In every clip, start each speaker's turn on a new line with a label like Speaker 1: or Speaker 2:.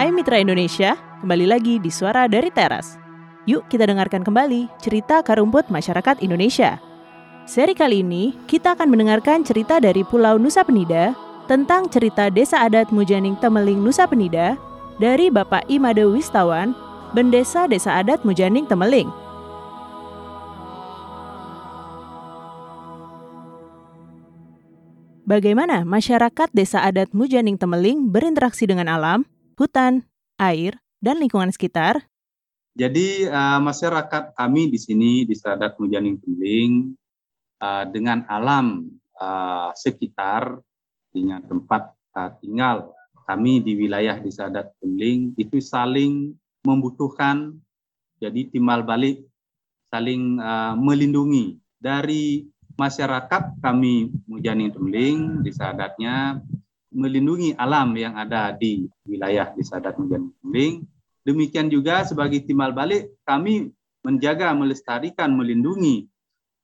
Speaker 1: Hai Mitra Indonesia, kembali lagi di Suara dari Teras. Yuk kita dengarkan kembali cerita Karumput Masyarakat Indonesia. Seri kali ini, kita akan mendengarkan cerita dari Pulau Nusa Penida tentang cerita Desa Adat Mujaning Temeling Nusa Penida dari Bapak Imade Wistawan, Bendesa Desa Adat Mujaning Temeling. Bagaimana masyarakat Desa Adat Mujaning Temeling berinteraksi dengan alam, hutan, air, dan lingkungan sekitar?
Speaker 2: Jadi uh, masyarakat kami di sini di Desa Adat Mujaning Temeling uh, dengan alam uh, sekitar dengan tempat uh, tinggal kami di wilayah Desa Adat Temeling itu saling membutuhkan jadi timbal balik saling uh, melindungi dari masyarakat kami Mujani Tumling di sadatnya melindungi alam yang ada di wilayah di sadat Tumling. Demikian juga sebagai timbal balik kami menjaga, melestarikan, melindungi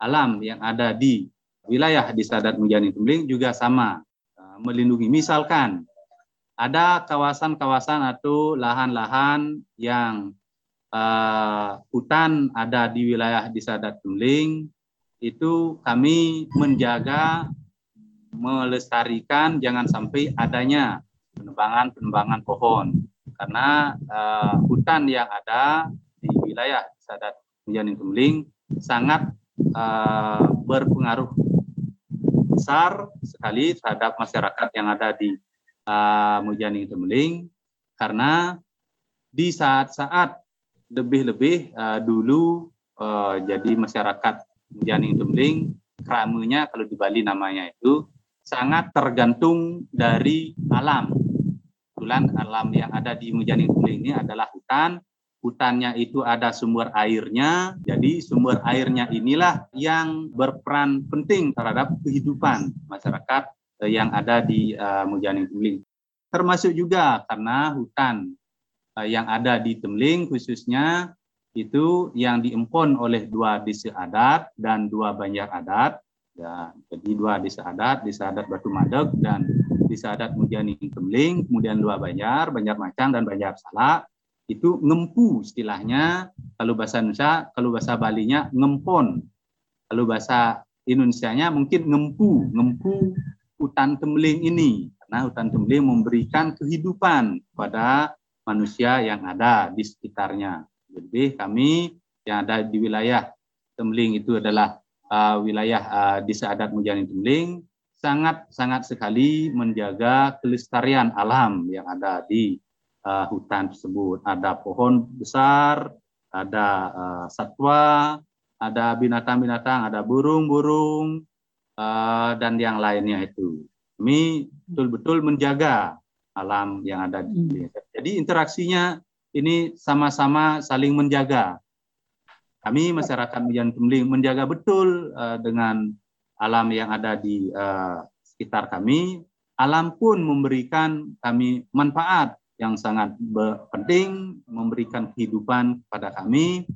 Speaker 2: alam yang ada di wilayah di sadat Mujani Tumling juga sama uh, melindungi. Misalkan ada kawasan-kawasan atau lahan-lahan yang uh, hutan ada di wilayah di Sadat Tumling itu kami menjaga melestarikan jangan sampai adanya penebangan-penebangan pohon. Karena uh, hutan yang ada di wilayah Sadat Menjanin Tumling sangat uh, berpengaruh besar sekali terhadap masyarakat yang ada di uh, Mujani karena di saat-saat lebih-lebih uh, dulu uh, jadi masyarakat Janing Tumling, kramenya kalau di Bali namanya itu sangat tergantung dari alam. Kebetulan alam yang ada di Mujaning Tumling ini adalah hutan. Hutannya itu ada sumber airnya, jadi sumber airnya inilah yang berperan penting terhadap kehidupan masyarakat eh, yang ada di uh, Mujaning Tumling. Termasuk juga karena hutan uh, yang ada di Temling khususnya itu yang diempon oleh dua desa adat dan dua banjar adat. Ya, jadi dua desa adat, desa adat Batu Madeg dan desa adat Mujani Kemling, kemudian dua banjar, banjar Macang dan banjar Salak. Itu ngempu istilahnya, kalau bahasa Indonesia, kalau bahasa Balinya ngempon. Kalau bahasa Indonesianya mungkin ngempu, ngempu hutan tembeling ini. Karena hutan tembeling memberikan kehidupan pada manusia yang ada di sekitarnya. Lebih kami yang ada di wilayah Temling itu adalah uh, wilayah uh, desa adat Mujani Temling sangat sangat sekali menjaga kelestarian alam yang ada di uh, hutan tersebut. Ada pohon besar, ada uh, satwa, ada binatang-binatang, ada burung-burung uh, dan yang lainnya itu. Kami betul-betul menjaga alam yang ada di sini. Jadi interaksinya ini sama-sama saling menjaga. Kami masyarakat Kemling menjaga betul uh, dengan alam yang ada di uh, sekitar kami. Alam pun memberikan kami manfaat yang sangat penting, memberikan kehidupan kepada kami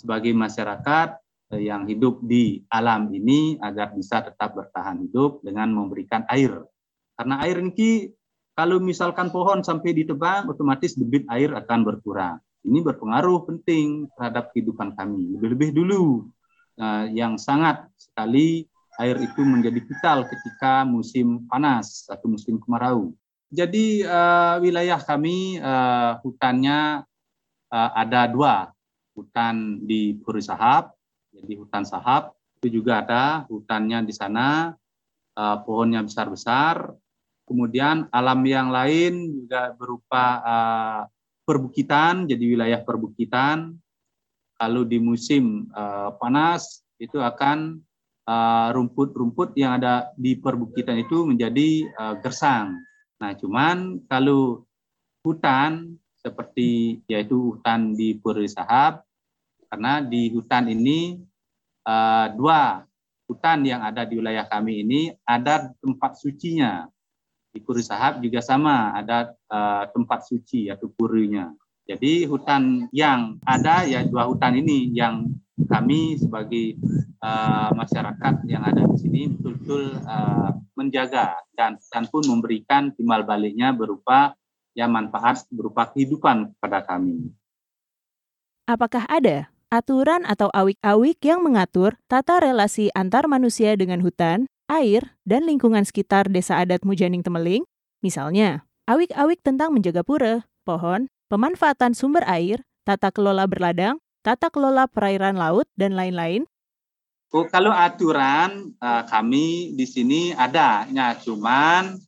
Speaker 2: sebagai masyarakat uh, yang hidup di alam ini agar bisa tetap bertahan hidup dengan memberikan air. Karena air ini kalau misalkan pohon sampai ditebang, otomatis debit air akan berkurang. Ini berpengaruh penting terhadap kehidupan kami. Lebih-lebih dulu uh, yang sangat sekali air itu menjadi vital ketika musim panas atau musim kemarau. Jadi uh, wilayah kami uh, hutannya uh, ada dua, hutan di Puri Sahab, jadi hutan Sahab itu juga ada hutannya di sana, uh, pohonnya besar-besar, Kemudian alam yang lain juga berupa uh, perbukitan, jadi wilayah perbukitan. Kalau di musim uh, panas itu akan eh, rumput-rumput yang ada di perbukitan itu menjadi uh, gersang. Nah, cuman kalau hutan seperti yaitu hutan di Puri Sahab, karena di hutan ini uh, dua hutan yang ada di wilayah kami ini ada tempat sucinya di Puri Sahab juga sama, ada uh, tempat suci atau purinya. Jadi hutan yang ada ya dua hutan ini yang kami sebagai uh, masyarakat yang ada di sini betul-betul uh, menjaga dan dan pun memberikan timbal baliknya berupa yang manfaat berupa kehidupan kepada kami.
Speaker 1: Apakah ada aturan atau awik-awik yang mengatur tata relasi antar manusia dengan hutan, air, dan lingkungan sekitar desa adat Mujaning Temeling? Misalnya, awik-awik tentang menjaga pura, pohon, pemanfaatan sumber air, tata kelola berladang, tata kelola perairan laut, dan lain-lain?
Speaker 2: Oh, kalau aturan uh, kami di sini ada, ya, cuman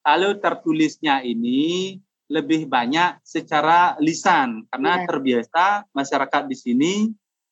Speaker 2: kalau tertulisnya ini lebih banyak secara lisan karena ya. terbiasa masyarakat di sini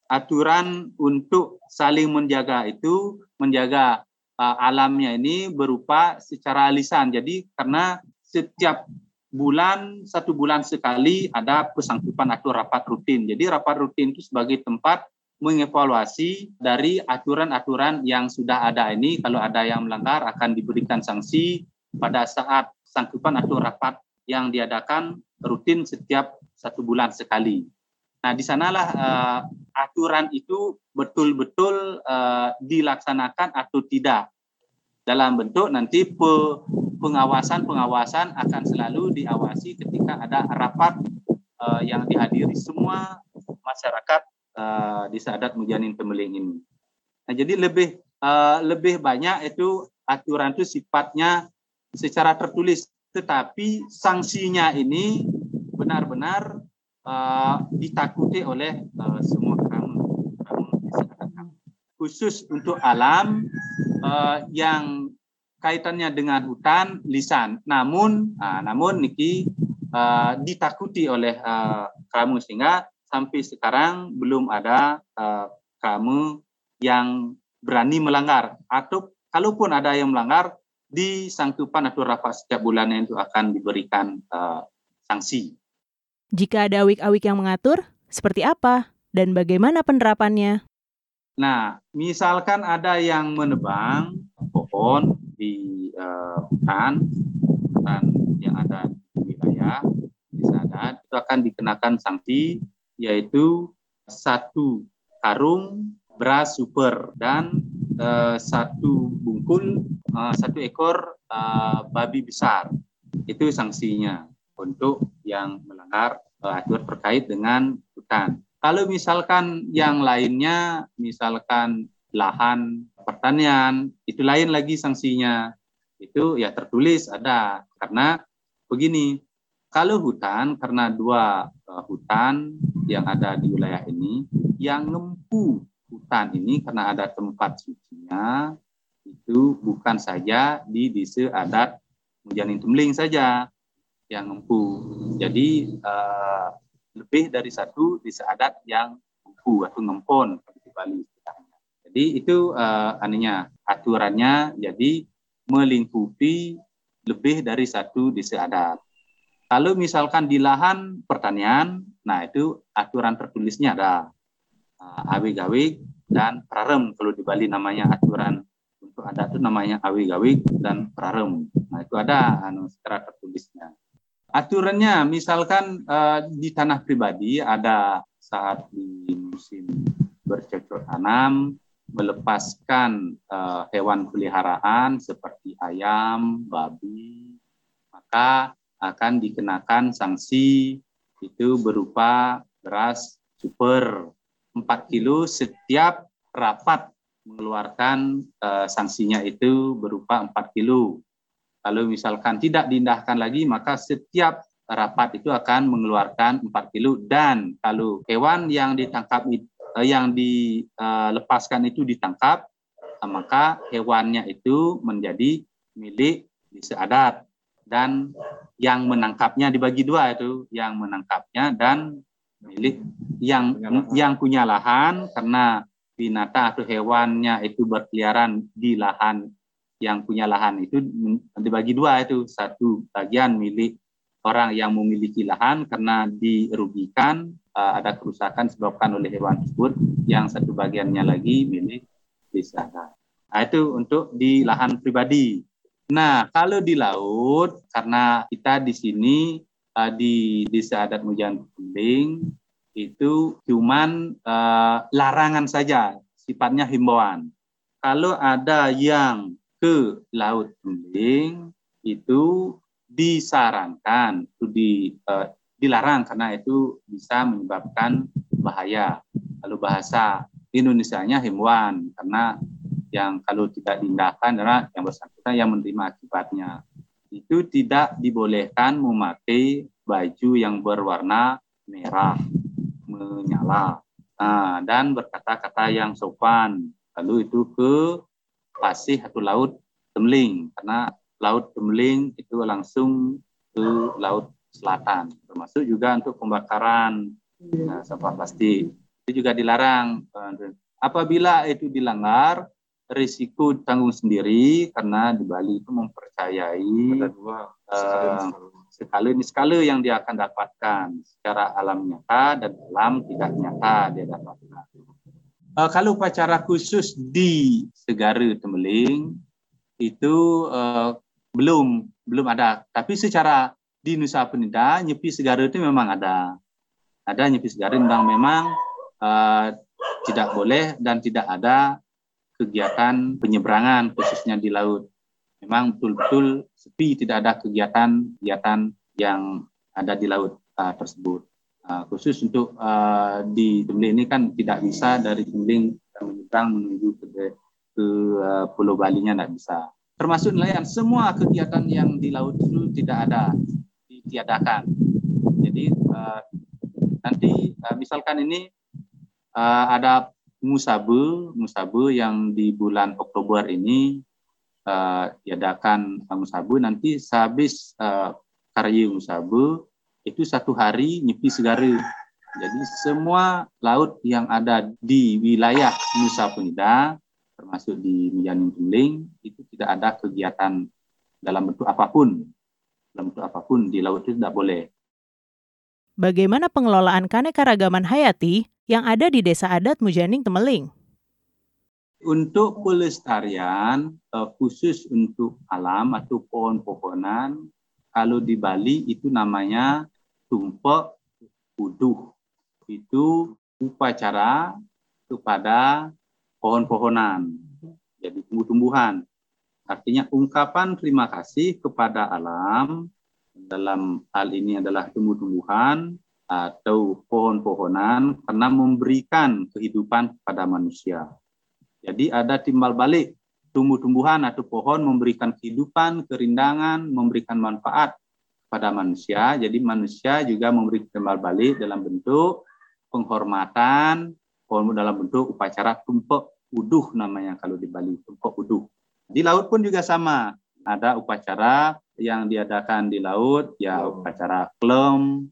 Speaker 2: aturan untuk saling menjaga itu menjaga uh, alamnya ini berupa secara lisan. Jadi karena setiap bulan satu bulan sekali ada pesangkupan atau rapat rutin. Jadi rapat rutin itu sebagai tempat mengevaluasi dari aturan-aturan yang sudah ada ini. Kalau ada yang melanggar akan diberikan sanksi pada saat sangkupan atau rapat yang diadakan rutin setiap satu bulan sekali. Nah, di sanalah uh, aturan itu betul-betul uh, dilaksanakan atau tidak. Dalam bentuk nanti pengawasan-pengawasan akan selalu diawasi ketika ada rapat uh, yang dihadiri semua masyarakat uh, di Sadat Mujanin Temeling ini. Nah, jadi lebih uh, lebih banyak itu aturan itu sifatnya secara tertulis tetapi sanksinya ini benar-benar uh, ditakuti oleh uh, semua kamu, khusus untuk alam uh, yang kaitannya dengan hutan lisan. Namun uh, namun niki uh, ditakuti oleh uh, kamu sehingga sampai sekarang belum ada uh, kamu yang berani melanggar. Atau kalaupun ada yang melanggar di sangkupan atau rapat setiap bulannya itu akan diberikan uh, sanksi.
Speaker 1: Jika ada awik-awik yang mengatur, seperti apa dan bagaimana penerapannya?
Speaker 2: Nah, misalkan ada yang menebang pohon di uh, hutan, hutan yang ada di wilayah di sana, itu akan dikenakan sanksi yaitu satu karung beras super dan uh, satu bungkul uh, satu ekor uh, babi besar itu sanksinya untuk yang melanggar uh, aturan terkait dengan hutan. Kalau misalkan yang lainnya, misalkan lahan pertanian, itu lain lagi sanksinya. Itu ya tertulis ada. Karena begini, kalau hutan, karena dua uh, hutan yang ada di wilayah ini, yang ngempu hutan ini karena ada tempat sucinya itu bukan saja di desa adat Mujanin Tumling saja yang ngempu. Jadi uh, lebih dari satu desa adat yang ngempu atau ngempon di Bali. Jadi itu uh, aninya aturannya jadi melingkupi lebih dari satu desa adat. Kalau misalkan di lahan pertanian, nah itu aturan tertulisnya ada uh, awig-awig dan prarem kalau di Bali namanya aturan untuk adat itu namanya awig-awig dan prarem. Nah itu ada anu secara tertulisnya. Aturannya misalkan uh, di tanah pribadi ada saat di musim bercocok tanam melepaskan uh, hewan peliharaan seperti ayam, babi, maka akan dikenakan sanksi itu berupa beras super 4 kilo setiap rapat mengeluarkan uh, sanksinya itu berupa 4 kilo. Kalau misalkan tidak diindahkan lagi, maka setiap rapat itu akan mengeluarkan 4 kilo. Dan kalau hewan yang ditangkap uh, yang dilepaskan itu ditangkap, uh, maka hewannya itu menjadi milik desa adat. Dan yang menangkapnya dibagi dua itu, yang menangkapnya dan milik yang yang punya lahan karena binatang atau hewannya itu berkeliaran di lahan yang punya lahan itu dibagi dua itu satu bagian milik orang yang memiliki lahan karena dirugikan uh, ada kerusakan disebabkan oleh hewan tersebut yang satu bagiannya lagi milik desa. Nah itu untuk di lahan pribadi. Nah kalau di laut karena kita di sini uh, di desa adat Mujan Kumbing itu cuman uh, larangan saja, sifatnya himbauan. Kalau ada yang ke Laut Kumbing itu disarankan itu di uh, dilarang karena itu bisa menyebabkan bahaya. Lalu bahasa Indonesia-nya himbauan karena yang kalau tidak diindahkan adalah yang bersangkutan yang menerima akibatnya. Itu tidak dibolehkan memakai baju yang berwarna merah menyala nah, dan berkata-kata yang sopan. Lalu itu ke pasih atau laut Temling karena laut Temling itu langsung ke laut selatan termasuk juga untuk pembakaran nah, sampah plastik. Itu juga dilarang. Apabila itu dilanggar risiko tanggung sendiri karena di Bali itu mempercayai dua uh, skala ini skala yang dia akan dapatkan secara alam nyata dan alam tidak nyata dia dapatkan. Uh, kalau upacara khusus di Segara Tembeling itu uh, belum belum ada, tapi secara di Nusa Penida nyepi Segara itu memang ada, ada nyepi Segara memang memang uh, tidak boleh dan tidak ada kegiatan penyeberangan khususnya di laut. Memang betul-betul sepi tidak ada kegiatan-kegiatan yang ada di laut uh, tersebut. Uh, khusus untuk uh, di Tembeling ini kan tidak bisa dari Tembeling menyeberang menuju ke, ke uh, Pulau Bali-nya tidak bisa. Termasuk nelayan, semua kegiatan yang di laut itu tidak ada, ditiadakan. Jadi uh, nanti uh, misalkan ini uh, ada Musabe, Musabe yang di bulan Oktober ini uh, diadakan Musabe nanti sehabis uh, karya Musabe itu satu hari nyepi segara. Jadi semua laut yang ada di wilayah Nusa Penida termasuk di Mijanin Tuling itu tidak ada kegiatan dalam bentuk apa pun. Dalam bentuk apa pun di laut itu tidak boleh.
Speaker 1: Bagaimana pengelolaan keanekaragaman hayati yang ada di Desa Adat Mujaning Temeling.
Speaker 2: Untuk pelestarian eh, khusus untuk alam atau pohon-pohonan, kalau di Bali itu namanya tumpek uduh. Itu upacara kepada pohon-pohonan, jadi tumbuh-tumbuhan. Artinya ungkapan terima kasih kepada alam dalam hal ini adalah tumbuh-tumbuhan atau pohon-pohonan karena memberikan kehidupan kepada manusia. Jadi ada timbal balik tumbuh-tumbuhan atau pohon memberikan kehidupan, kerindangan, memberikan manfaat kepada manusia. Jadi manusia juga memberi timbal balik dalam bentuk penghormatan, dalam bentuk upacara tumpek uduh namanya kalau di Bali, tumpek uduh. Di laut pun juga sama, ada upacara yang diadakan di laut, ya upacara klem,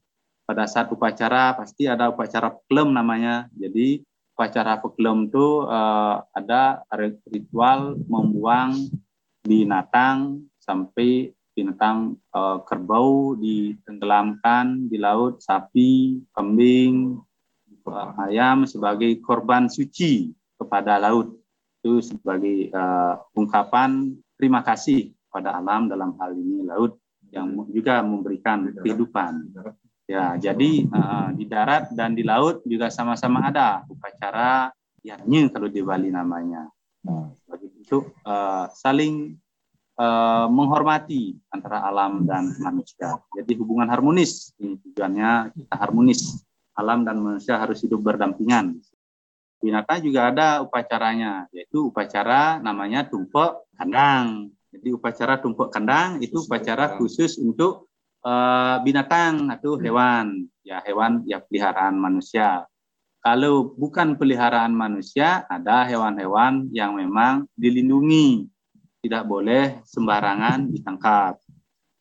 Speaker 2: pada saat upacara pasti ada upacara peklem namanya. Jadi upacara peklem itu uh, ada ritual membuang binatang sampai binatang uh, kerbau ditenggelamkan di laut, sapi, kambing, uh, ayam sebagai korban suci kepada laut. Itu sebagai uh, ungkapan terima kasih pada alam dalam hal ini laut yang juga memberikan kehidupan. Ya, jadi uh, di darat dan di laut juga sama-sama ada upacara yakni kalau di Bali namanya. Nah, bentuk uh, saling uh, menghormati antara alam dan manusia. Jadi hubungan harmonis ini tujuannya kita harmonis. Alam dan manusia harus hidup berdampingan. Binatang juga ada upacaranya, yaitu upacara namanya tumpuk kandang. Jadi upacara tumpuk kandang itu upacara khusus untuk uh, binatang atau hewan, ya hewan ya peliharaan manusia. Kalau bukan peliharaan manusia, ada hewan-hewan yang memang dilindungi, tidak boleh sembarangan ditangkap.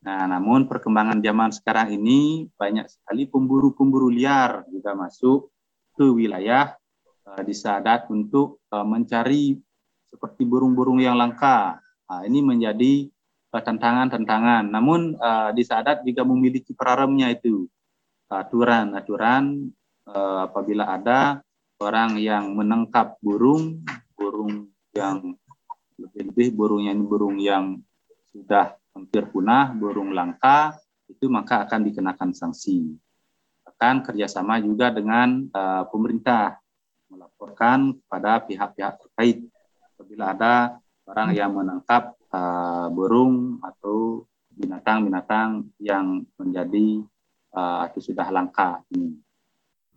Speaker 2: Nah, namun perkembangan zaman sekarang ini banyak sekali pemburu-pemburu liar juga masuk ke wilayah uh, di Sadat untuk uh, mencari seperti burung-burung yang langka. Nah, ini menjadi tantangan-tantangan. Namun uh, di Sadat juga memiliki peraremnya itu aturan-aturan uh, apabila ada orang yang menangkap burung, burung yang lebih-lebih burung yang burung yang sudah hampir punah, burung langka, itu maka akan dikenakan sanksi. Akan kerjasama juga dengan uh, pemerintah melaporkan kepada pihak-pihak terkait apabila ada orang yang menangkap uh, burung atau binatang binatang-binatang yang menjadi uh, atau sudah langka ini.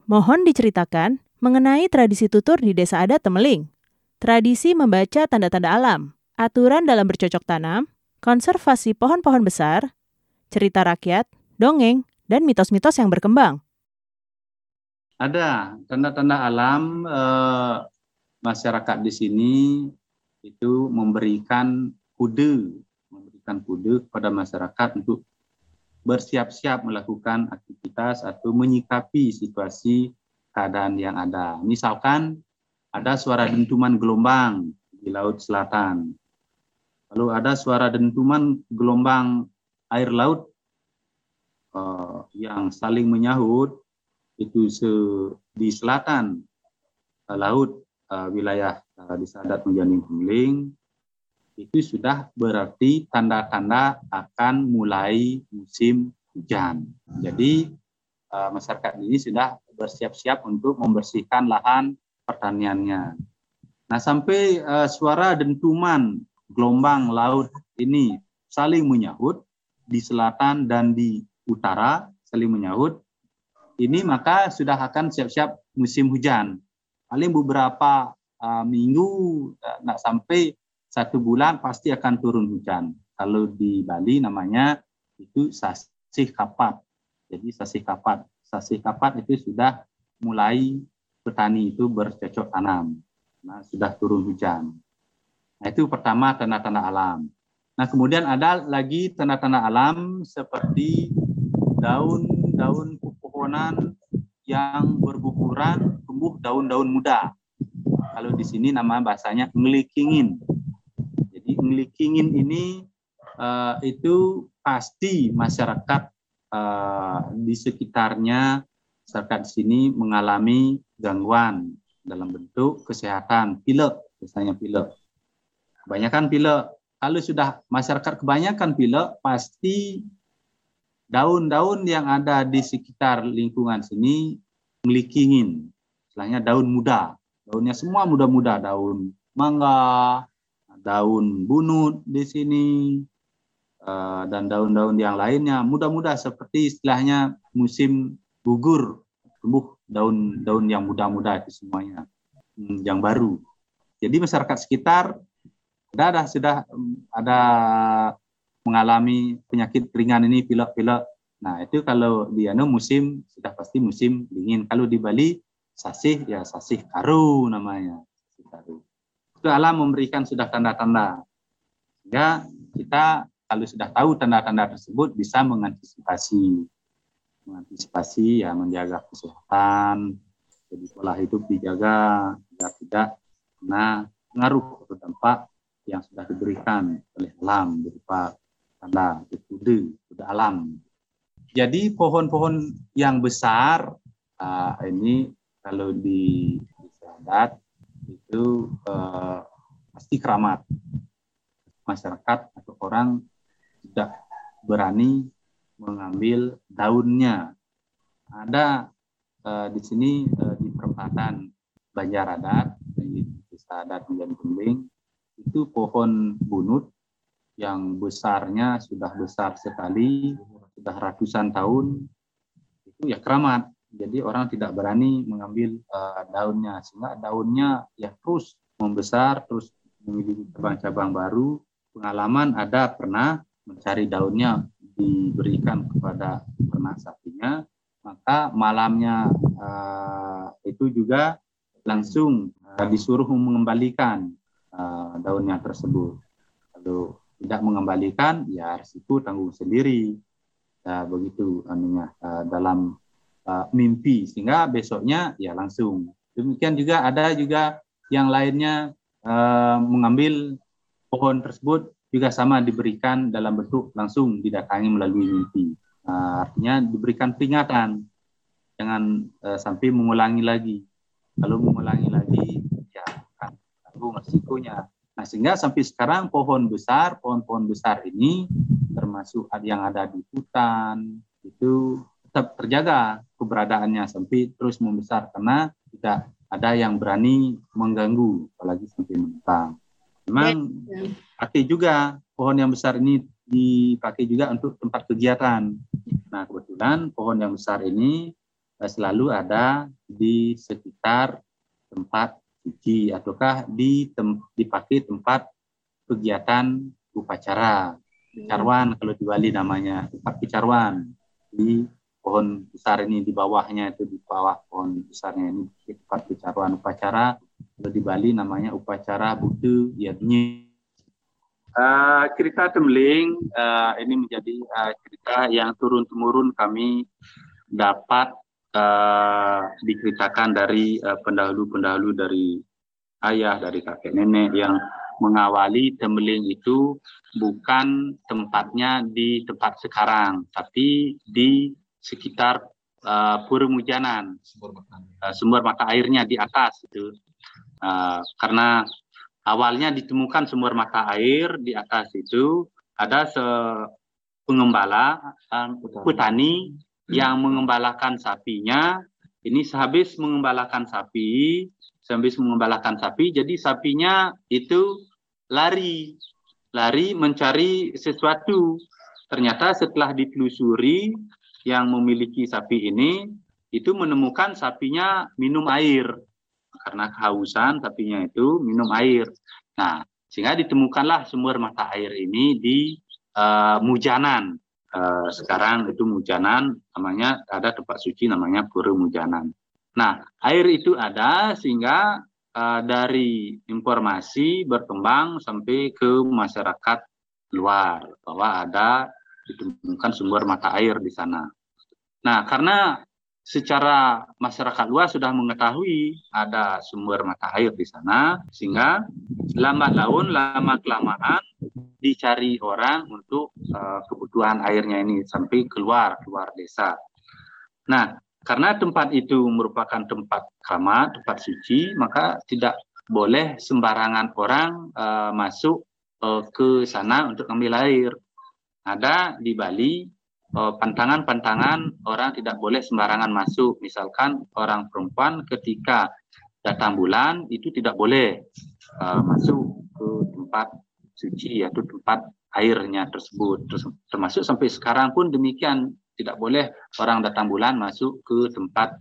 Speaker 1: Mohon diceritakan mengenai tradisi tutur di Desa Adat Temeling. Tradisi membaca tanda-tanda alam, aturan dalam bercocok tanam, konservasi pohon-pohon besar, cerita rakyat, dongeng, dan mitos-mitos yang berkembang.
Speaker 2: Ada tanda-tanda alam eh, masyarakat di sini itu memberikan kude, memberikan kude kepada masyarakat untuk bersiap-siap melakukan aktivitas atau menyikapi situasi keadaan yang ada. Misalkan ada suara dentuman gelombang di laut selatan. Lalu ada suara dentuman gelombang air laut uh, yang saling menyahut itu se di selatan uh, laut uh, wilayah uh, di Sadat Menjaning Hungling itu sudah berarti tanda-tanda akan mulai musim hujan. Jadi masyarakat ini sudah bersiap-siap untuk membersihkan lahan pertaniannya. Nah, sampai uh, suara dentuman gelombang laut ini saling menyahut di selatan dan di utara saling menyahut. Ini maka sudah akan siap-siap musim hujan. Paling beberapa uh, minggu, uh, nak sampai satu bulan pasti akan turun hujan. Kalau di Bali namanya itu sasih kapat. Jadi sasih kapat. Sasih kapat itu sudah mulai petani itu bercocok tanam. Nah, sudah turun hujan. Nah, itu pertama tanda-tanda alam. Nah, kemudian ada lagi tanda-tanda alam seperti daun-daun pepohonan yang berguguran tumbuh daun-daun muda. Kalau di sini nama bahasanya ngelikingin ngelikingin ini uh, itu pasti masyarakat uh, di sekitarnya masyarakat di sini mengalami gangguan dalam bentuk kesehatan pilek misalnya pilek. Kebanyakan pilek. Kalau sudah masyarakat kebanyakan pilek pasti daun-daun yang ada di sekitar lingkungan sini melikingin istilahnya daun muda. Daunnya semua muda-muda. Daun mangga daun bunut di sini uh, dan daun-daun yang lainnya. Muda-muda seperti istilahnya musim gugur tumbuh daun-daun yang muda-muda itu semuanya hmm, yang baru. Jadi masyarakat sekitar ada, ada sudah ada mengalami penyakit ringan ini pilek-pilek. Nah itu kalau di anu musim sudah pasti musim dingin. Kalau di Bali sasih ya sasih karu namanya. Itu alam memberikan sudah tanda-tanda. Sehingga kita kalau sudah tahu tanda-tanda tersebut bisa mengantisipasi. Mengantisipasi ya menjaga kesehatan, jadi pola hidup dijaga agar tidak kena pengaruh atau dampak yang sudah diberikan oleh alam berupa tanda kuda, kuda alam. Jadi pohon-pohon yang besar uh, ini kalau di, di itu uh, pasti keramat masyarakat atau orang tidak berani mengambil daunnya. Ada uh, di sini uh, di perempatan Banjar Adat di Desa Adat Menjadi Kumbing itu pohon bunut yang besarnya sudah besar sekali, sudah ratusan tahun, itu ya keramat. Jadi orang tidak berani mengambil uh, daunnya sehingga daunnya ya terus membesar, terus memiliki cabang-cabang baru. Pengalaman ada pernah mencari daunnya diberikan kepada ternak sapinya, maka malamnya uh, itu juga langsung uh, disuruh mengembalikan uh, daunnya tersebut. Kalau tidak mengembalikan, ya resiko tanggung sendiri. Ya, begitu anunya uh, dalam uh, mimpi sehingga besoknya ya langsung. Demikian juga ada juga yang lainnya uh, mengambil pohon tersebut juga sama diberikan dalam bentuk langsung didatangi melalui mimpi. Uh, artinya diberikan peringatan jangan uh, sampai mengulangi lagi. Kalau mengulangi lagi ya akan tahu resikonya. Nah sehingga sampai sekarang pohon besar, pohon-pohon besar ini termasuk yang ada di hutan itu tetap terjaga keberadaannya sampai terus membesar karena tidak ada yang berani mengganggu apalagi sampai menentang. Memang ya. juga pohon yang besar ini dipakai juga untuk tempat kegiatan. Nah, kebetulan pohon yang besar ini eh, selalu ada di sekitar tempat suci ataukah di tem dipakai tempat kegiatan upacara kecarwan kalau di Bali namanya tempat kecarwan di pohon besar ini di bawahnya itu di bawah pohon besarnya ini tempat kecarwan upacara di Bali namanya upacara Buddha Yadnya. Uh, cerita Temling uh, ini menjadi uh, cerita yang turun temurun kami dapat uh, diceritakan dari pendahulu-pendahulu uh, dari ayah dari kakek nenek yang mengawali Temling itu bukan tempatnya di tempat sekarang tapi di sekitar uh, Pura Mujanan sumber mata, uh, sumber mata airnya di atas itu uh, karena awalnya ditemukan sumber mata air di atas itu ada se pengembala petani yang mengembalakan sapinya. Ini sehabis mengembalakan sapi sehabis mengembalakan sapi jadi sapinya itu lari lari mencari sesuatu. Ternyata setelah ditelusuri yang memiliki sapi ini itu menemukan sapinya minum air karena kehausan sapinya itu minum air. Nah, sehingga ditemukanlah sumber mata air ini di uh, Mujanan. Uh, sekarang itu Mujanan namanya ada tempat suci namanya Pura Mujanan. Nah, air itu ada sehingga uh, dari informasi berkembang sampai ke masyarakat luar bahwa ada ditemukan sumber mata air di sana. Nah, karena secara masyarakat luas sudah mengetahui ada sumber mata air di sana sehingga lambat laun lama kelamaan dicari orang untuk uh, kebutuhan airnya ini sampai keluar keluar desa. Nah, karena tempat itu merupakan tempat keramat, tempat suci, maka tidak boleh sembarangan orang uh, masuk uh, ke sana untuk ambil air. Ada di Bali pantangan-pantangan orang tidak boleh sembarangan masuk. Misalkan orang perempuan ketika datang bulan itu tidak boleh uh, masuk ke tempat suci atau tempat airnya tersebut. Termasuk sampai sekarang pun demikian tidak boleh orang datang bulan masuk ke tempat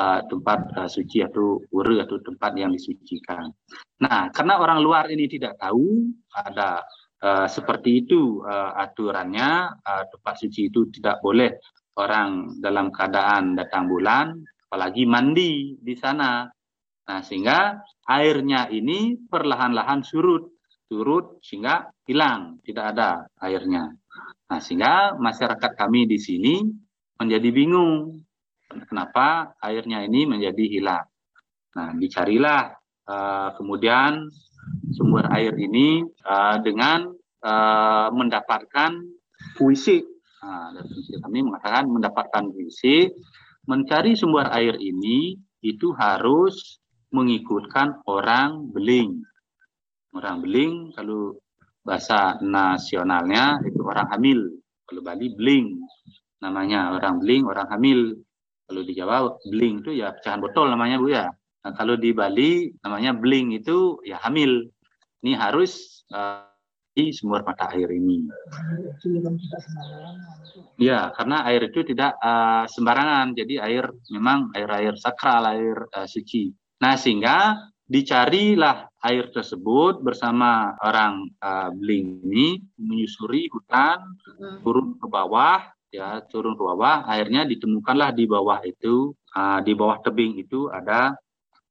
Speaker 2: uh, tempat uh, suci atau wuri atau tempat yang disucikan. Nah, karena orang luar ini tidak tahu ada Uh, seperti itu uh, aturannya. Uh, tempat suci itu tidak boleh orang dalam keadaan datang bulan apalagi mandi di sana. Nah sehingga airnya ini perlahan-lahan surut surut sehingga hilang tidak ada airnya. Nah sehingga masyarakat kami di sini menjadi bingung kenapa airnya ini menjadi hilang. Nah dicarilah uh, kemudian sumber air ini uh, dengan uh, mendapatkan puisi. Nah, dari kami mengatakan mendapatkan puisi, mencari sumber air ini itu harus mengikutkan orang beling. Orang beling kalau bahasa nasionalnya itu orang hamil. Kalau Bali beling namanya orang beling, orang hamil. Kalau di Jawa beling itu ya pecahan botol namanya Bu ya. Nah, kalau di Bali namanya bling itu ya hamil. Ini harus uh, sumber mata air ini. Ya, karena air itu tidak uh, sembarangan. Jadi air memang air-air sakral, air uh, suci. Nah, sehingga dicarilah air tersebut bersama orang uh, Bling ini menyusuri hutan, hmm. turun ke bawah, ya turun ke bawah. Akhirnya ditemukanlah di bawah itu, uh, di bawah tebing itu ada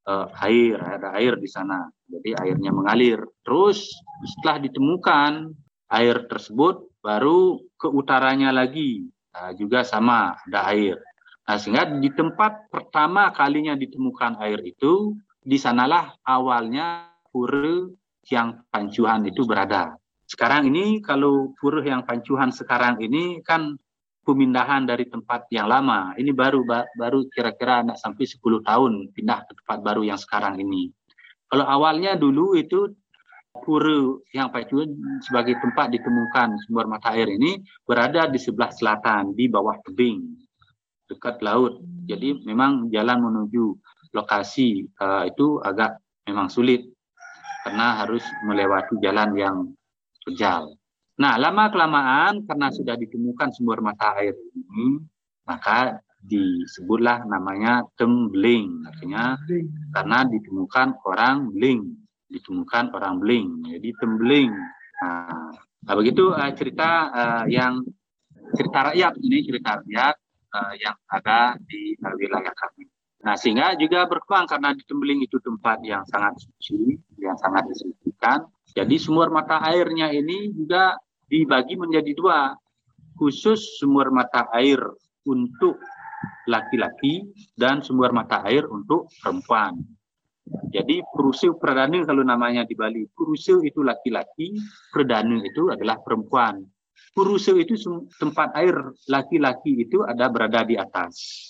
Speaker 2: uh, air, ada air di sana. Jadi airnya mengalir. Terus setelah ditemukan air tersebut baru ke utaranya lagi nah, juga sama ada air. Nah, sehingga di tempat pertama kalinya ditemukan air itu, di sanalah awalnya pura yang pancuhan itu berada. Sekarang ini kalau pura yang pancuhan sekarang ini kan pemindahan dari tempat yang lama. Ini baru baru kira-kira anak sampai 10 tahun pindah ke tempat baru yang sekarang ini. Kalau awalnya dulu itu pura yang Pacuan sebagai tempat ditemukan sumber mata air ini berada di sebelah selatan di bawah tebing dekat laut. Jadi memang jalan menuju lokasi uh, itu agak memang sulit karena harus melewati jalan yang terjal. Nah, lama kelamaan karena sudah ditemukan sumber mata air ini, maka disebutlah namanya tembling. Artinya karena ditemukan orang bling, ditemukan orang bling. Jadi tembling. Nah, nah begitu uh, cerita uh, yang cerita rakyat ini cerita rakyat uh, yang ada di uh, wilayah kami. Nah, sehingga juga berkembang karena di Tembling itu tempat yang sangat suci, yang sangat disucikan. Jadi sumber mata airnya ini juga dibagi menjadi dua, khusus sumber mata air untuk laki-laki dan sumber mata air untuk perempuan. Jadi Perusil Perdana kalau namanya di Bali, Perusil itu laki-laki, Perdana itu adalah perempuan. Perusil itu tempat air laki-laki itu ada berada di atas.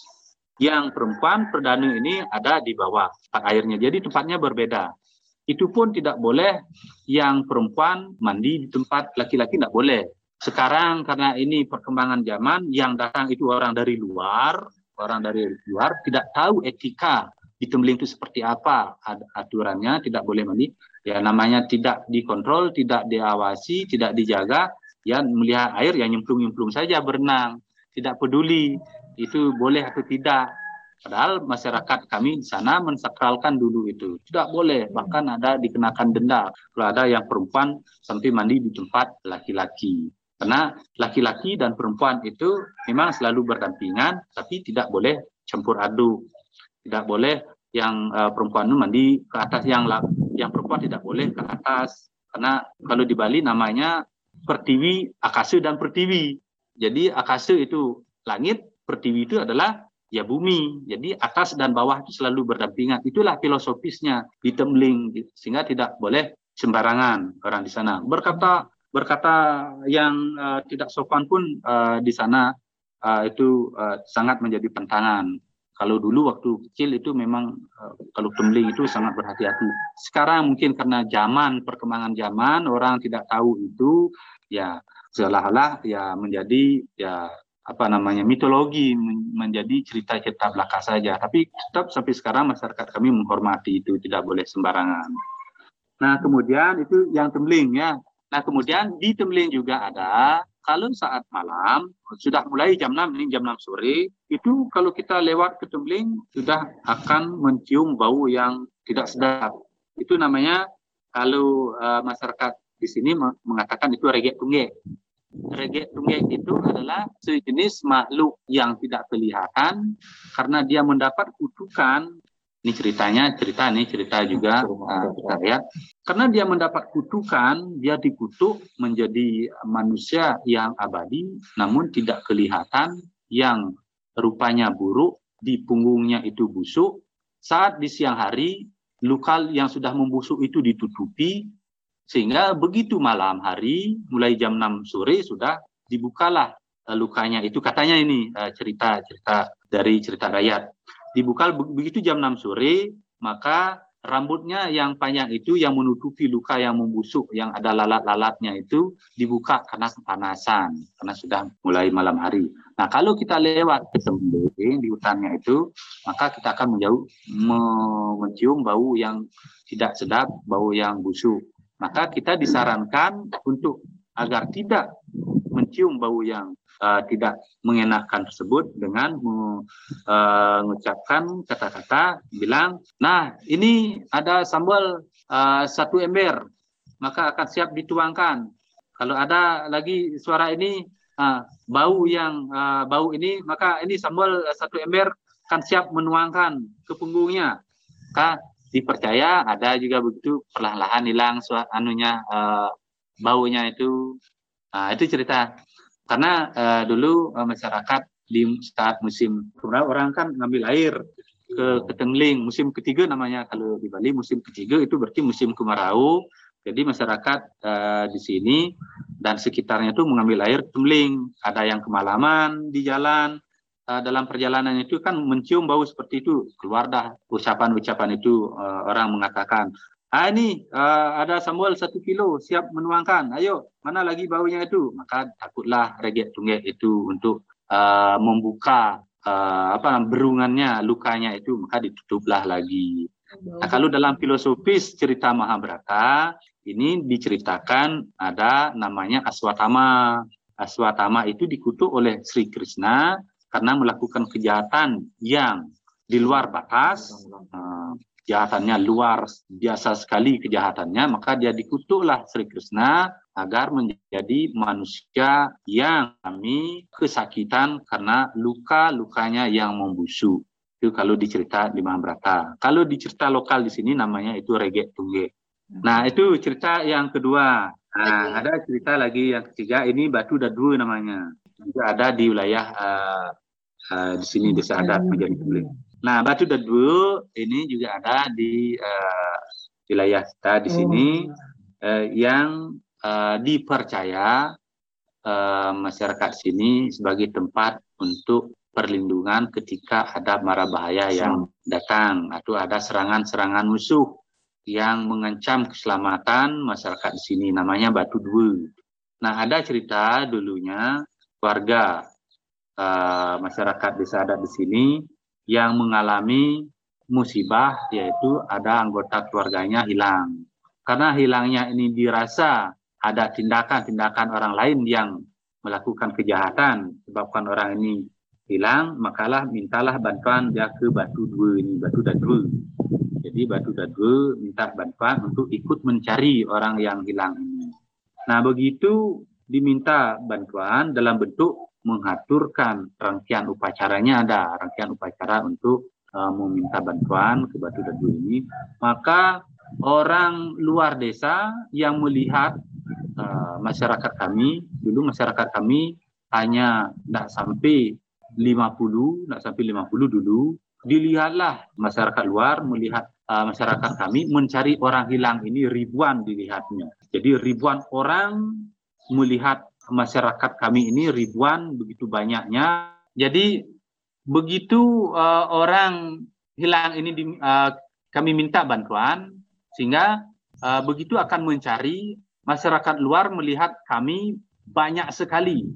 Speaker 2: Yang perempuan Perdana ini ada di bawah airnya. Jadi tempatnya berbeda itu pun tidak boleh yang perempuan mandi di tempat laki-laki tidak boleh. Sekarang karena ini perkembangan zaman yang datang itu orang dari luar, orang dari luar tidak tahu etika di Tembeling itu seperti apa aturannya tidak boleh mandi. Ya namanya tidak dikontrol, tidak diawasi, tidak dijaga, ya melihat air yang nyemplung-nyemplung saja berenang, tidak peduli itu boleh atau tidak. Padahal masyarakat kami di sana mensakralkan dulu itu. Tidak boleh, bahkan ada dikenakan denda. Kalau ada yang perempuan sampai mandi di tempat laki-laki. Karena laki-laki dan perempuan itu memang selalu berdampingan, tapi tidak boleh campur aduk. Tidak boleh yang uh, perempuan itu mandi ke atas, yang yang perempuan tidak boleh ke atas. Karena kalau di Bali namanya pertiwi, akase dan pertiwi. Jadi akase itu langit, pertiwi itu adalah ya bumi. Jadi atas dan bawah itu selalu berdampingan. Itulah filosofisnya di Temling sehingga tidak boleh sembarangan orang di sana. Berkata berkata yang uh, tidak sopan pun uh, di sana uh, itu uh, sangat menjadi pentangan. Kalau dulu waktu kecil itu memang kalau Temling itu sangat berhati-hati. Sekarang mungkin karena zaman perkembangan zaman orang tidak tahu itu ya seolah-olah ya menjadi ya apa namanya mitologi menjadi cerita-cerita belaka saja. Tapi tetap sampai sekarang masyarakat kami menghormati itu tidak boleh sembarangan. Nah kemudian itu yang tembling ya. Nah kemudian di tembling juga ada kalau saat malam sudah mulai jam 6 ini jam 6 sore itu kalau kita lewat ke tembling sudah akan mencium bau yang tidak sedap. Itu namanya kalau uh, masyarakat di sini mengatakan itu regek tunggek Regek tunggek itu adalah sejenis makhluk yang tidak kelihatan karena dia mendapat kutukan. Ini ceritanya, cerita ini cerita juga uh, kita lihat. Karena dia mendapat kutukan, dia dikutuk menjadi manusia yang abadi, namun tidak kelihatan, yang rupanya buruk, di punggungnya itu busuk. Saat di siang hari, luka yang sudah membusuk itu ditutupi, sehingga begitu malam hari, mulai jam 6 sore sudah dibukalah uh, lukanya. Itu katanya ini cerita-cerita uh, dari cerita rakyat. Dibuka begitu jam 6 sore, maka rambutnya yang panjang itu yang menutupi luka yang membusuk, yang ada lalat-lalatnya itu dibuka karena kepanasan, karena sudah mulai malam hari. Nah, kalau kita lewat ke di hutannya itu, maka kita akan menjauh mencium bau yang tidak sedap, bau yang busuk maka kita disarankan untuk agar tidak mencium bau yang uh, tidak mengenakan tersebut dengan uh, mengucapkan kata-kata bilang, nah ini ada sambal uh, satu ember, maka akan siap dituangkan. Kalau ada lagi suara ini uh, bau yang uh, bau ini, maka ini sambal satu ember akan siap menuangkan ke punggungnya. Maka dipercaya ada juga begitu perlahan-lahan hilang anunya uh, baunya itu. Nah itu cerita. Karena uh, dulu uh, masyarakat di saat musim kemudian orang kan ngambil air ke ketengling musim ketiga namanya. Kalau di Bali musim ketiga itu berarti musim kemarau. Jadi masyarakat uh, di sini dan sekitarnya itu mengambil air temling ada yang kemalaman di jalan uh, dalam perjalanan itu kan mencium bau seperti itu. Keluar dah ucapan-ucapan itu uh, orang mengatakan ah ini uh, ada sambal satu kilo siap menuangkan. Ayo mana lagi baunya itu? Maka takutlah regek tunggek itu untuk uh, membuka uh, apa berungannya lukanya itu. Maka ditutuplah lagi. Nah kalau dalam filosofis cerita Mahabharata ini diceritakan ada namanya Aswatama. Aswatama itu dikutuk oleh Sri Krishna karena melakukan kejahatan yang di luar batas, uh, kejahatannya luar biasa sekali kejahatannya, maka dia dikutuklah Sri Krishna agar menjadi manusia yang kami kesakitan karena luka-lukanya yang membusuk. Itu kalau dicerita di Mahabharata. Kalau dicerita lokal di sini namanya itu regek tungge. Nah, itu cerita yang kedua. Nah, ada cerita lagi yang ketiga, ini Batu Dadu namanya. Juga ada di wilayah uh, uh, di sini desa adat menjadi publik. Nah, Batu Dadu ini juga ada di uh, wilayah kita di sini uh, yang uh, dipercaya uh, masyarakat sini sebagai tempat untuk perlindungan ketika ada mara bahaya yang datang atau ada serangan-serangan musuh yang mengancam keselamatan masyarakat di sini namanya Batu Dua. Nah, ada cerita dulunya warga uh, masyarakat desa adat di sini yang mengalami musibah yaitu ada anggota keluarganya hilang. Karena hilangnya ini dirasa ada tindakan-tindakan orang lain yang melakukan kejahatan sebabkan orang ini hilang, makalah mintalah bantuan dia ke Batu Dua ini, Batu Dua. Jadi Batu Dua minta bantuan untuk ikut mencari orang yang hilang ini. Nah begitu diminta bantuan dalam bentuk mengaturkan rangkaian upacaranya ada rangkaian upacara untuk uh, meminta bantuan ke Batu Dadu ini, maka orang luar desa yang melihat uh, masyarakat kami dulu masyarakat kami hanya tidak sampai 50, tidak sampai 50 dulu, dilihatlah masyarakat luar melihat uh, masyarakat kami mencari orang hilang ini ribuan dilihatnya. Jadi ribuan orang melihat masyarakat kami ini ribuan begitu banyaknya. Jadi begitu uh, orang hilang ini di, uh, kami minta bantuan sehingga uh, begitu akan mencari masyarakat luar melihat kami banyak sekali.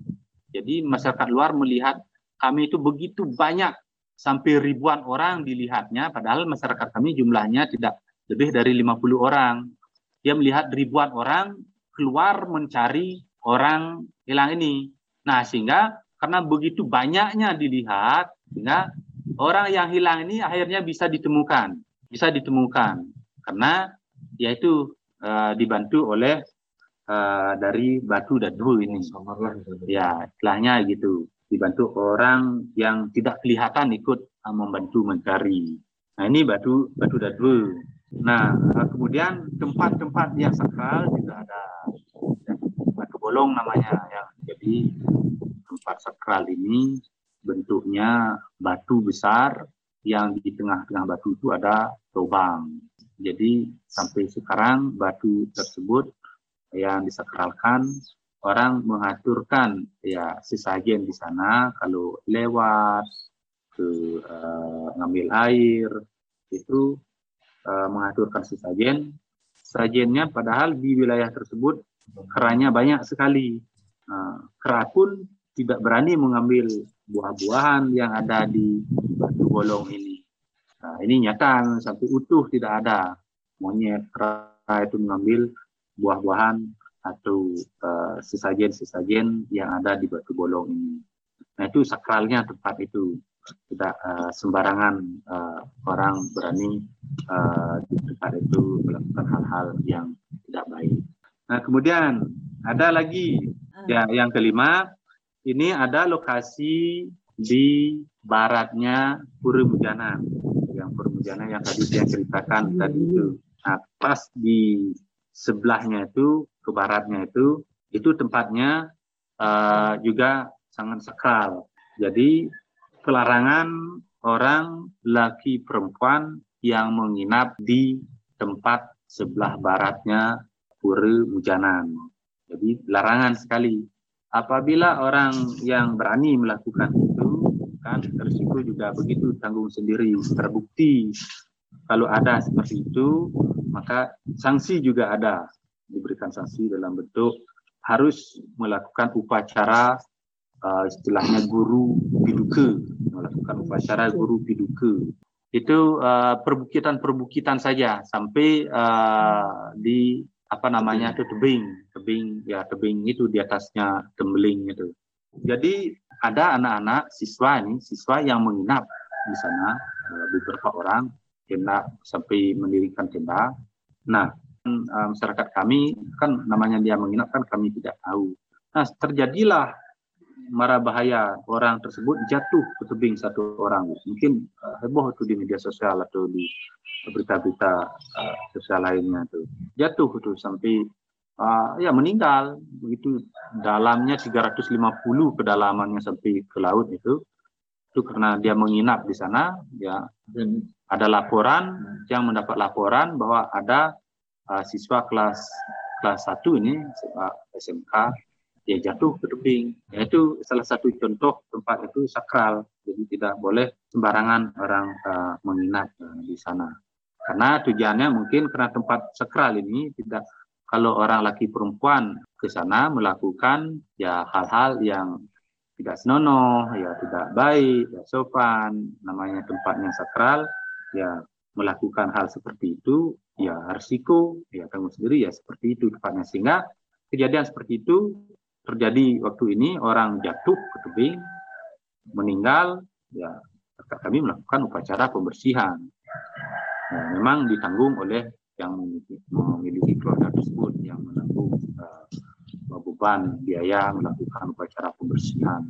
Speaker 2: Jadi masyarakat luar melihat kami itu begitu banyak sampai ribuan orang dilihatnya padahal masyarakat kami jumlahnya tidak lebih dari 50 orang. Dia melihat ribuan orang keluar mencari orang hilang ini. Nah, sehingga karena begitu banyaknya dilihat sehingga orang yang hilang ini akhirnya bisa ditemukan, bisa ditemukan karena yaitu uh, dibantu oleh uh, dari batu dan dulu ini. Ya, istilahnya gitu dibantu orang yang tidak kelihatan ikut uh, membantu mencari. Nah ini batu batu dadu. Nah kemudian tempat-tempat yang sakral juga ada bolong namanya ya. Jadi tempat sakral ini bentuknya batu besar yang di tengah-tengah batu itu ada lubang. Jadi sampai sekarang batu tersebut yang disakralkan orang mengaturkan ya sesajen di sana kalau lewat ke uh, ngambil air itu uh, mengaturkan sesajen sajennya padahal di wilayah tersebut keranya banyak sekali uh, kera pun tidak berani mengambil buah-buahan yang ada di batu bolong ini nah, ini nyata sampai utuh tidak ada monyet kera itu mengambil buah-buahan atau uh, sesajen-sesajen yang ada di batu bolong ini. Nah itu sakralnya tempat itu tidak uh, sembarangan uh, orang berani uh, di tempat itu melakukan hal-hal yang tidak baik. Nah kemudian ada lagi ya yang kelima ini ada lokasi di baratnya Pura Mujana yang Pura Mujana yang tadi saya ceritakan tadi itu. Nah pas di sebelahnya itu ke baratnya itu itu tempatnya uh, juga sangat sakral. Jadi pelarangan orang laki perempuan yang menginap di tempat sebelah baratnya Pura Mujanan. Jadi larangan sekali. Apabila orang yang berani melakukan itu, kan risiko juga begitu tanggung sendiri. Terbukti kalau ada seperti itu, maka sanksi juga ada diberikan sanksi dalam bentuk harus melakukan upacara uh, istilahnya guru piduka melakukan upacara guru piduka itu uh, perbukitan-perbukitan saja sampai uh, di apa namanya itu tebing, tebing ya tebing itu di atasnya tembeling itu. Jadi ada anak-anak siswa ini, siswa yang menginap di sana eh, beberapa orang tenda sampai mendirikan tenda. Nah, eh, masyarakat kami kan namanya dia menginap kan kami tidak tahu. Nah, terjadilah mara bahaya orang tersebut jatuh ke tebing satu orang. Mungkin uh, heboh itu di media sosial atau di berita-berita uh, sosial lainnya tuh. Jatuh itu sampai uh, ya meninggal begitu dalamnya 350 kedalamannya sampai ke laut itu itu karena dia menginap di sana ya dan ada laporan yang mendapat laporan bahwa ada uh, siswa kelas kelas satu ini SMK dia jatuh ke tebing. Ya, itu salah satu contoh tempat itu sakral, jadi tidak boleh sembarangan orang uh, menginap uh, di sana. Karena tujuannya mungkin karena tempat sakral ini tidak kalau orang laki perempuan ke sana melakukan ya hal-hal yang tidak senonoh, ya tidak baik, ya sopan, namanya tempatnya sakral, ya melakukan hal seperti itu, ya risiko, ya kamu sendiri ya seperti itu tempatnya sehingga kejadian seperti itu terjadi waktu ini orang jatuh ke tebing, meninggal, ya kami melakukan upacara pembersihan. Nah, memang ditanggung oleh yang memiliki keluarga tersebut yang menanggung uh, beban biaya melakukan upacara pembersihan.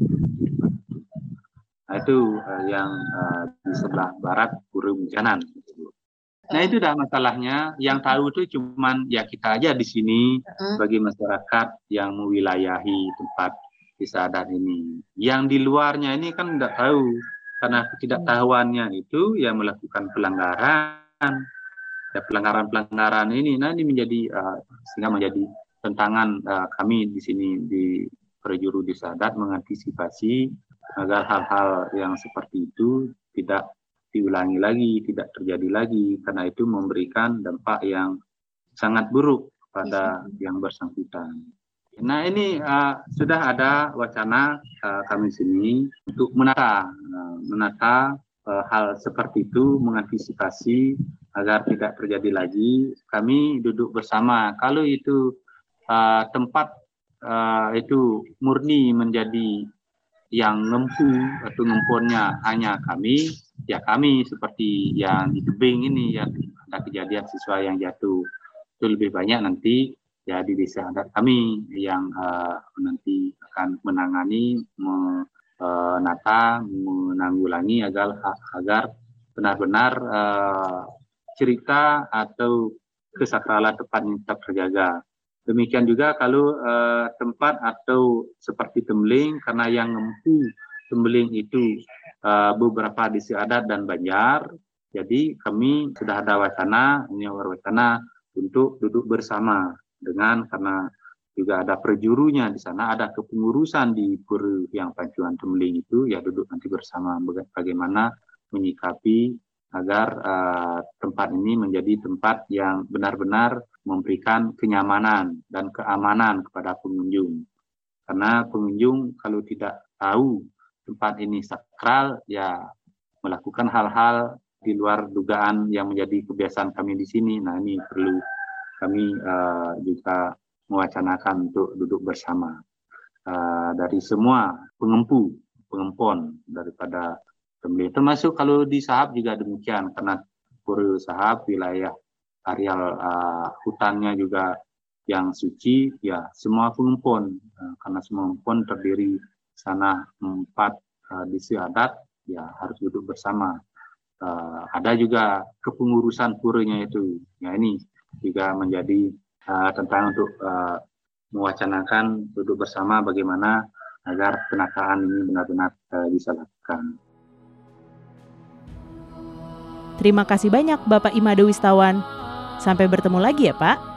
Speaker 2: Nah itu uh, yang uh, di sebelah barat Pura Mujanan. Nah itu dah masalahnya. Yang tahu itu cuman ya kita aja di sini bagi masyarakat yang mewilayahi tempat desa adat ini. Yang di luarnya ini kan tidak tahu karena ketidaktahuannya itu ya melakukan pelanggaran. Ya pelanggaran-pelanggaran ini, nah ini menjadi uh, sehingga menjadi tentangan uh, kami di sini di Perjuru Desa Adat mengantisipasi agar hal-hal yang seperti itu tidak diulangi lagi, tidak terjadi lagi, karena itu memberikan dampak yang sangat buruk pada yang bersangkutan. Nah ini uh, sudah ada wacana uh, kami sini untuk menata, uh, menata uh, hal seperti itu, mengantisipasi agar tidak terjadi lagi. Kami duduk bersama. Kalau itu uh, tempat uh, itu murni menjadi yang ngempu atau ngemponnya hanya kami, ya kami seperti yang di tebing ini ya ada kejadian siswa yang jatuh. Itu lebih banyak nanti ya di desa adat kami yang uh, nanti akan menangani menata menanggulangi agar agar benar-benar uh, cerita atau kesakralan tepatnya tetap terjaga. Demikian juga kalau uh, tempat atau seperti Tembeling, karena yang ngempu Tembeling itu uh, beberapa disi adat dan Banjar, jadi kami sudah ada wacana, ini wacana untuk duduk bersama dengan karena juga ada perjurunya di sana, ada kepengurusan di Pur yang Pancuan Tembeling itu, ya duduk nanti bersama bagaimana menyikapi agar uh, tempat ini menjadi tempat yang benar-benar memberikan kenyamanan dan keamanan kepada pengunjung. Karena pengunjung kalau tidak tahu tempat ini sakral, ya melakukan hal-hal di luar dugaan yang menjadi kebiasaan kami di sini. Nah ini perlu kami uh, juga mewacanakan untuk duduk bersama uh, dari semua pengempu, pengempon daripada pembeli. Termasuk kalau di Sahab juga demikian karena Pura Sahab wilayah areal uh, hutannya juga yang suci ya semua pengumpul uh, karena semua pengumpul terdiri sana empat uh, disi adat ya harus duduk bersama. Uh, ada juga kepengurusan puranya itu. Ya ini juga menjadi uh, tentang untuk uh, mewacanakan duduk bersama bagaimana agar penataan ini benar-benar uh, bisa lakukan.
Speaker 1: Terima kasih banyak Bapak Imado Wistawan. Sampai bertemu lagi ya Pak.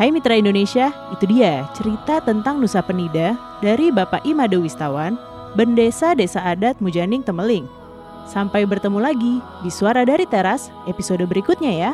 Speaker 1: Hai Mitra Indonesia, itu dia cerita tentang Nusa Penida dari Bapak Imado Wistawan, Bendesa Desa Adat Mujaning Temeling. Sampai bertemu lagi di Suara dari Teras episode berikutnya ya.